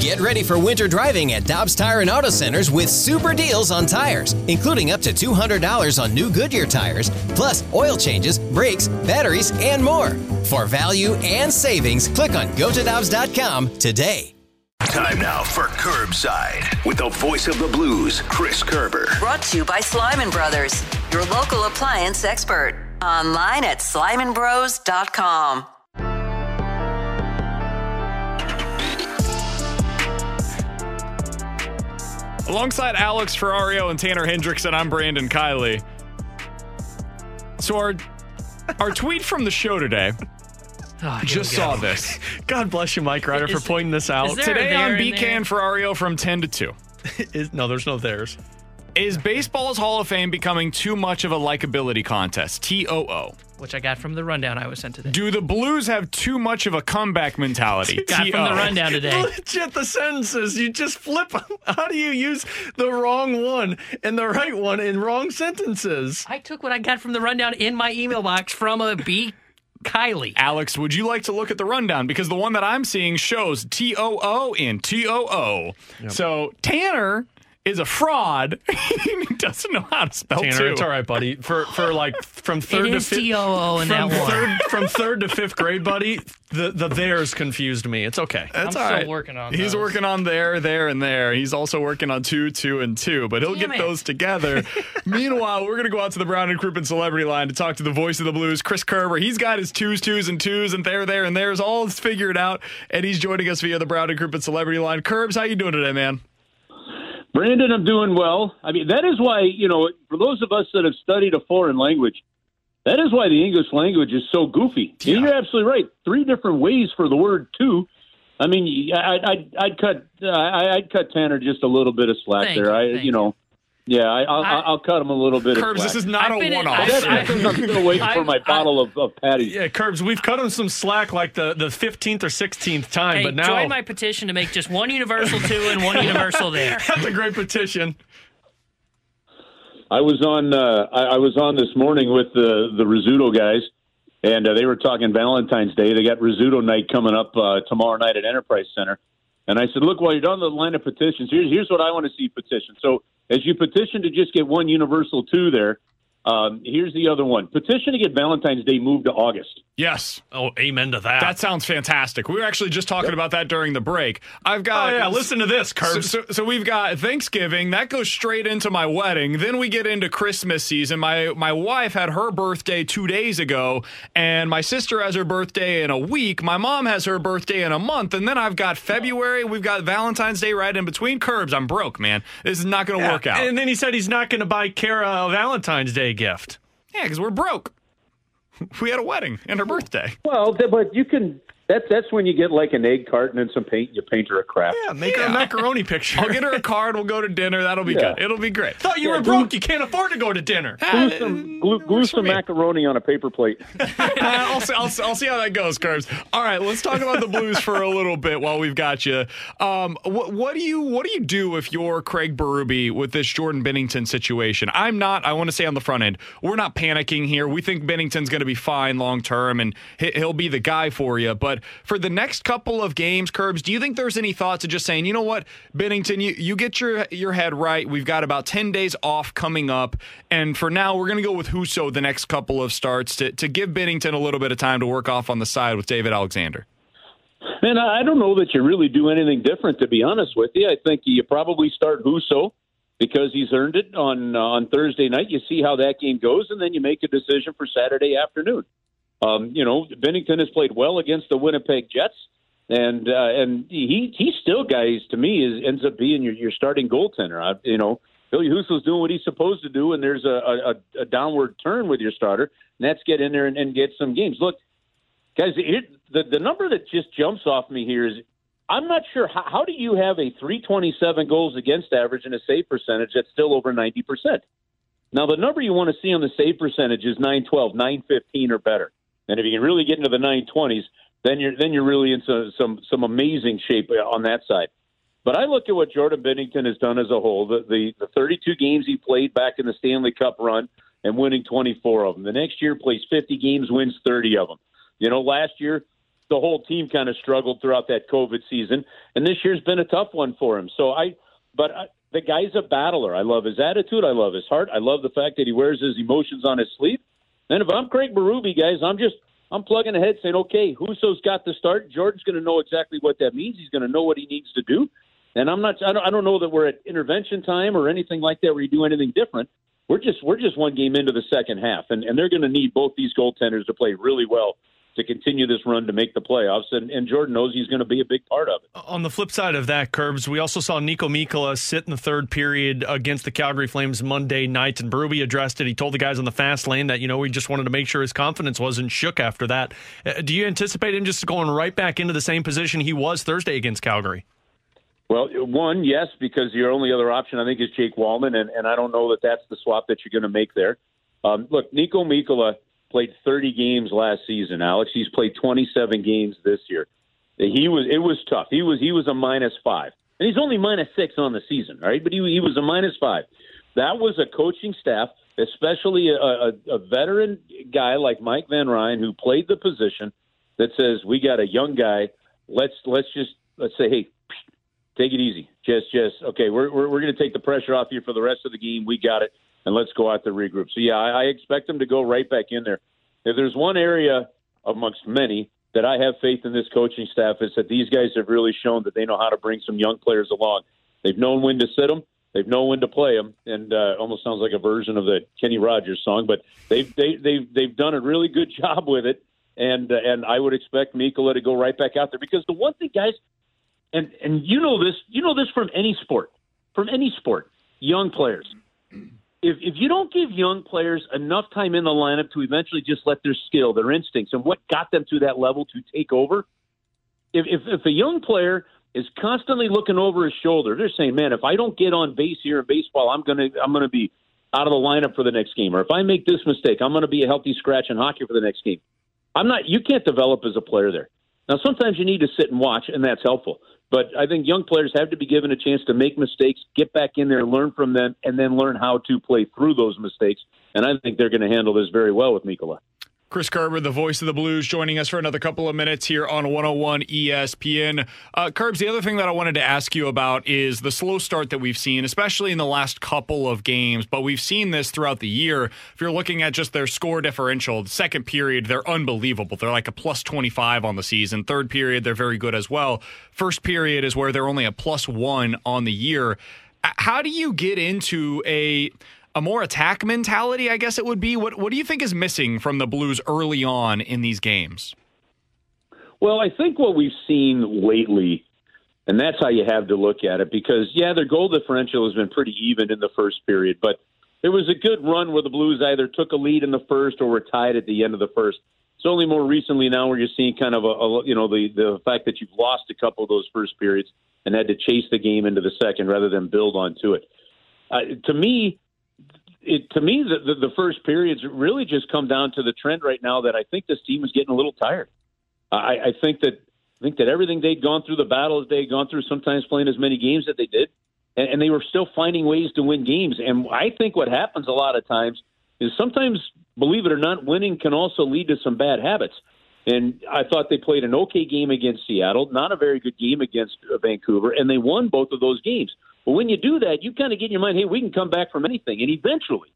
Get ready for winter driving at Dobbs Tire and Auto Centers with super deals on tires, including up to $200 on new Goodyear tires, plus oil changes, brakes, batteries, and more. For value and savings, click on gotodobbs.com today. Time now for Curbside with the voice of the blues, Chris Kerber. Brought to you by Slyman Brothers, your local appliance expert. Online at slymanbros.com. Alongside Alex Ferrario and Tanner Hendrickson, I'm Brandon Kiley. So our our tweet from the show today. Oh, just saw this God bless you, Mike Ryder, for pointing this out. today on BCAN Ferrario from 10 to 2. Is, no, there's no theirs. Is baseball's Hall of Fame becoming too much of a likability contest? T O O. which I got from the rundown I was sent today. Do the Blues have too much of a comeback mentality? Got from the rundown today. Legit, the sentences you just flip. Them. How do you use the wrong one and the right one in wrong sentences? I took what I got from the rundown in my email box from a B. Kiley. Alex, would you like to look at the rundown? Because the one that I'm seeing shows T O O and T O O. So Tanner is a fraud. he doesn't know how to spell Tanner, two. it's all right, buddy. For for like from third It to is fifth. T-O-O in from that one. third from third to fifth grade, buddy. The the theirs confused me. It's okay. That's I'm all still right. working on He's those. working on there, there, and there. He's also working on two, two, and two, but he'll Damn get it. those together. Meanwhile, we're going to go out to the Brown and Crouppen celebrity line to talk to the voice of the blues, Chris Kerber. He's got his twos, twos, and twos, and there, there, and there's all figured out, and he's joining us via the Brown and Crouppen celebrity line. Curbs, how you doing today, man? Brandon, I'm doing well. I mean, that is why, you know, for those of us that have studied a foreign language, that is why the English language is so goofy. And Yeah. You're absolutely right. Three different ways for the word "to." I mean, I, I'd, I'd cut, I- I'd cut Tanner just a little bit of slack Thank there. you, I, thank you know, yeah, I, I'll, I- I'll cut him a little bit Curbs, of this is not I've a one off. I've- That's I've- because I'm still waiting for I've- my bottle of, of patties. Yeah, Curbs, we've cut him some slack like the the fifteenth or sixteenth time, Hey, but now join my petition to make just one universal two and one universal there. that's a great petition. I was on uh, I, I was on this morning with the the Rizzuto guys, and uh, they were talking Valentine's Day. They got Rizzuto night coming up uh, tomorrow night at Enterprise Center, and I said, look, while you're down the line of petitions, here's here's what I want to see petition. So as you petition to just get one universal two there, um, here's the other one: petition to get Valentine's Day moved to August. Yes. Oh, amen to that. That sounds fantastic. We were actually just talking about that during the break. I've got. oh got. yeah, listen to this, So, Curbs. so, so we've got Thanksgiving that goes straight into my wedding. Then we get into Christmas season. My my wife had her birthday two days ago, and my sister has her birthday in a week. My mom has her birthday in a month, and then I've got February. We've got Valentine's Day right in between. Curbs, I'm broke, man. This is not going to work out. And then he said he's not going to buy Kara a Valentine's Day gift. yeah, because we're broke. We had a wedding and her birthday. Well, but you can. That's that's when you get like an egg carton and some paint. You paint her a craft. Yeah, make her a macaroni picture. I'll get her a card. We'll go to dinner. That'll be Yeah. good. It'll be great. Thought you were broke. You can't afford to go to dinner. Glue some glue, glue some macaroni on a paper plate. I'll, see, I'll, I'll see how that goes, Curbs. All right, let's talk about the Blues for a little bit while we've got you. Um, what, what do you what do you do if you're Craig Berube with this Jordan Binnington situation? I'm not. I want to say on the front end, we're not panicking here. We think Binnington's going to be fine long term, and he- he'll be the guy for you. But for the next couple of games, Curbs, do you think there's any thoughts of just saying, you know what, Binnington, you, you get your your head right. We've got about ten days off coming up, and for now, we're going to go with Husso the next couple of starts to to give Binnington a little bit of time to work off on the side with David Alexander. Man, I I don't know that you really do anything different. To be honest with you, I think you probably start Husso because he's earned it on uh, on Thursday night. You see how that game goes, and then you make a decision for Saturday afternoon. Um, you know, Binnington has played well against the Winnipeg Jets. and uh, and he he still guys to me is ends up being your your starting goaltender. I, you know, Billy Hussel's doing what he's supposed to do, and there's a, a, a downward turn with your starter. Nets get in there and, and get some games. Look, guys, it, the the number that just jumps off me here is I'm not sure how, how do you have a 327 goals against average and a save percentage that's still over 90 percent. Now the number you want to see on the save percentage is 912, 915 or better. And if you can really get into the 920s, then you're then you're really in some some, some amazing shape uh, on that side. But I look at what Jordan Binnington has done as a whole. The, the the 32 games he played back in the Stanley Cup run and winning 24 of them. The next year plays 50 games, wins 30 of them. You know, last year the whole team kind of struggled throughout that COVID season, and this year's been a tough one for him. So I, but I, the guy's a battler. I love his attitude. I love his heart. I love the fact that he wears his emotions on his sleeve. And if I'm Craig Berube, guys, I'm just I'm plugging ahead saying, okay, Husso's got the start. Jordan's going to know exactly what that means. He's going to know what he needs to do. And I'm not. I don't, I don't know that we're at intervention time or anything like that where you do anything different. We're just we're just one game into the second half, and, and they're going to need both these goaltenders to play really well to continue this run to make the playoffs. And, and Jordan knows he's going to be a big part of it. On the flip side of that, Curbs, we also saw Niko Mikkola sit in the third period against the Calgary Flames Monday night, and Berube addressed it. He told the guys on the fast lane that, you know, he just wanted to make sure his confidence wasn't shook after that. Uh, do you anticipate him just going right back into the same position he was Thursday against Calgary? Well, one, yes, because your only other option, I think, is Jake Walman, and, and I don't know that that's the swap that you're going to make there. Um, look, Niko Mikkola – played 30 games last season. Alex, he's played 27 games this year. He was it was tough. He was he was a minus five, and he's only minus six on the season, right? But he he was a minus five. That was a coaching staff, especially a, a, a veteran guy like Mike Van Ryn who played the position, that says we got a young guy. Let's let's just let's say hey. Take it easy. Just, just okay. We're we're, we're going to take the pressure off you for the rest of the game. We got it and let's go out there regroup. So yeah, I, I expect them to go right back in there. If there's one area amongst many that I have faith in this coaching staff is that these guys have really shown that they know how to bring some young players along. They've known when to sit them. They've known when to play them, and uh, almost sounds like a version of the Kenny Rogers song. But they've they, they've they've done a really good job with it, and uh, and I would expect Mikkola to go right back out there because the one thing, guys, and and you know this, you know this from any sport, from any sport, young players if if you don't give young players enough time in the lineup to eventually just let their skill, their instincts, and what got them to that level to take over, if if, if a young player is constantly looking over his shoulder, they're saying, "Man, if I don't get on base here in baseball, I'm gonna I'm gonna be out of the lineup for the next game, or if I make this mistake, I'm gonna be a healthy scratch in hockey for the next game." I'm not. You can't develop as a player there. Now, sometimes you need to sit and watch, and that's helpful. But I think young players have to be given a chance to make mistakes, get back in there, learn from them, and then learn how to play through those mistakes. And I think they're going to handle this very well with Mikkola. Chris Kerber, the voice of the Blues, joining us for another couple of minutes here on 101 ESPN. Uh, Curbs, the other thing that I wanted to ask you about is the slow start that we've seen, especially in the last couple of games, but we've seen this throughout the year. If you're looking at just their score differential, the second period, they're unbelievable. They're like a plus 25 on the season. Third period, they're very good as well. First period is where they're only a plus one on the year. How do you get into a a more attack mentality, I guess it would be. What what do you think is missing from the Blues early on in these games? Well, I think what we've seen lately, and that's how you have to look at it, because yeah, their goal differential has been pretty even in the first period, but there was a good run where the Blues either took a lead in the first or were tied at the end of the first. It's only more recently now where you're seeing kind of a, a you know the the fact that you've lost a couple of those first periods and had to chase the game into the second rather than build onto it. Uh, to me, it, to me, the, the, the first periods really just come down to the trend right now that I think this team is getting a little tired. I, I think that I think that everything they'd gone through, the battles they'd gone through, sometimes playing as many games that they did, and, and they were still finding ways to win games. And I think what happens a lot of times is sometimes, believe it or not, winning can also lead to some bad habits. And I thought they played an okay game against Seattle, not a very good game against uh, Vancouver, and they won both of those games. But when you do that, you kind of get in your mind, hey, we can come back from anything. And eventually,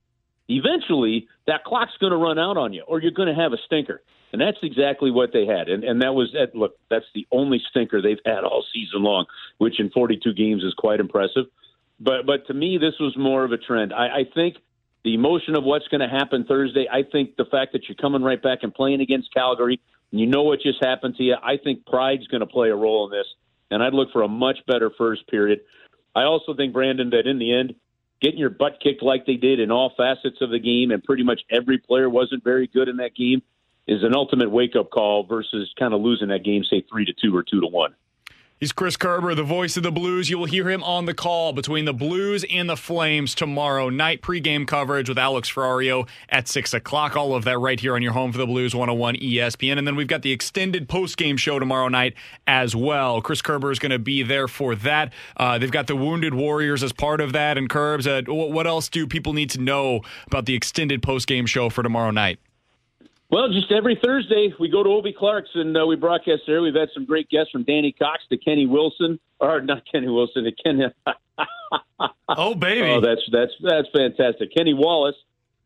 eventually, that clock's going to run out on you, or you're going to have a stinker. And that's exactly what they had. And, and that was, that, look, that's the only stinker they've had all season long, which in 42 games is quite impressive. But, but to me, this was more of a trend. I, I think the emotion of what's going to happen Thursday, I think the fact that you're coming right back and playing against Calgary, and you know what just happened to you. I think pride's going to play a role in this, and I'd look for a much better first period. I also think Brandon that in the end, getting your butt kicked like they did in all facets of the game, and pretty much every player wasn't very good in that game, is an ultimate wake up call versus kind of losing that game, say three to two or two to one. He's Chris Kerber, the voice of the Blues. You will hear him on the call between the Blues and the Flames tomorrow night. Pregame coverage with Alex Ferrario at 6 o'clock. All of that right here on your home for the Blues 101 ESPN. And then we've got the extended postgame show tomorrow night as well. Chris Kerber is going to be there for that. Uh, they've got the Wounded Warriors as part of that. And Curbs, uh, what else do people need to know about the extended postgame show for tomorrow night? Well, just every Thursday we go to O.B. Clark's and uh, we broadcast there. We've had some great guests from Danny Cox to Kenny Wilson, or not Kenny Wilson to Kenny. oh baby! Oh, that's that's that's fantastic. Kenny Wallace,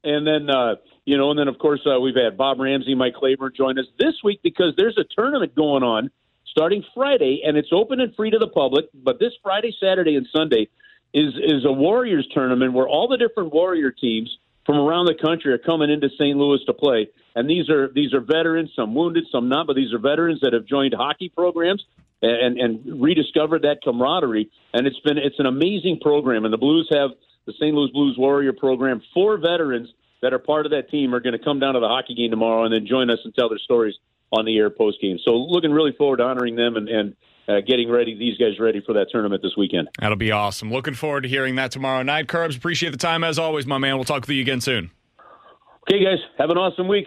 and then uh, you know, and then of course uh, we've had Bob Ramsey, Mike Claiborne join us this week because there's a tournament going on starting Friday, and it's open and free to the public. But this Friday, Saturday, and Sunday is is a Warriors tournament where all the different Warrior teams from around the country are coming into St. Louis to play. And these are these are veterans, some wounded, some not, but these are veterans that have joined hockey programs and, and rediscovered that camaraderie. And it's been it's an amazing program. And the Blues have the St. Louis Blues Warrior program. Four veterans that are part of that team are going to come down to the hockey game tomorrow and then join us and tell their stories on the air post game. So looking really forward to honoring them and, and uh, getting ready, these guys ready for that tournament this weekend. That'll be awesome. Looking forward to hearing that tomorrow night. Curbs, appreciate the time as always, my man. We'll talk with you again soon. Okay, guys, have an awesome week.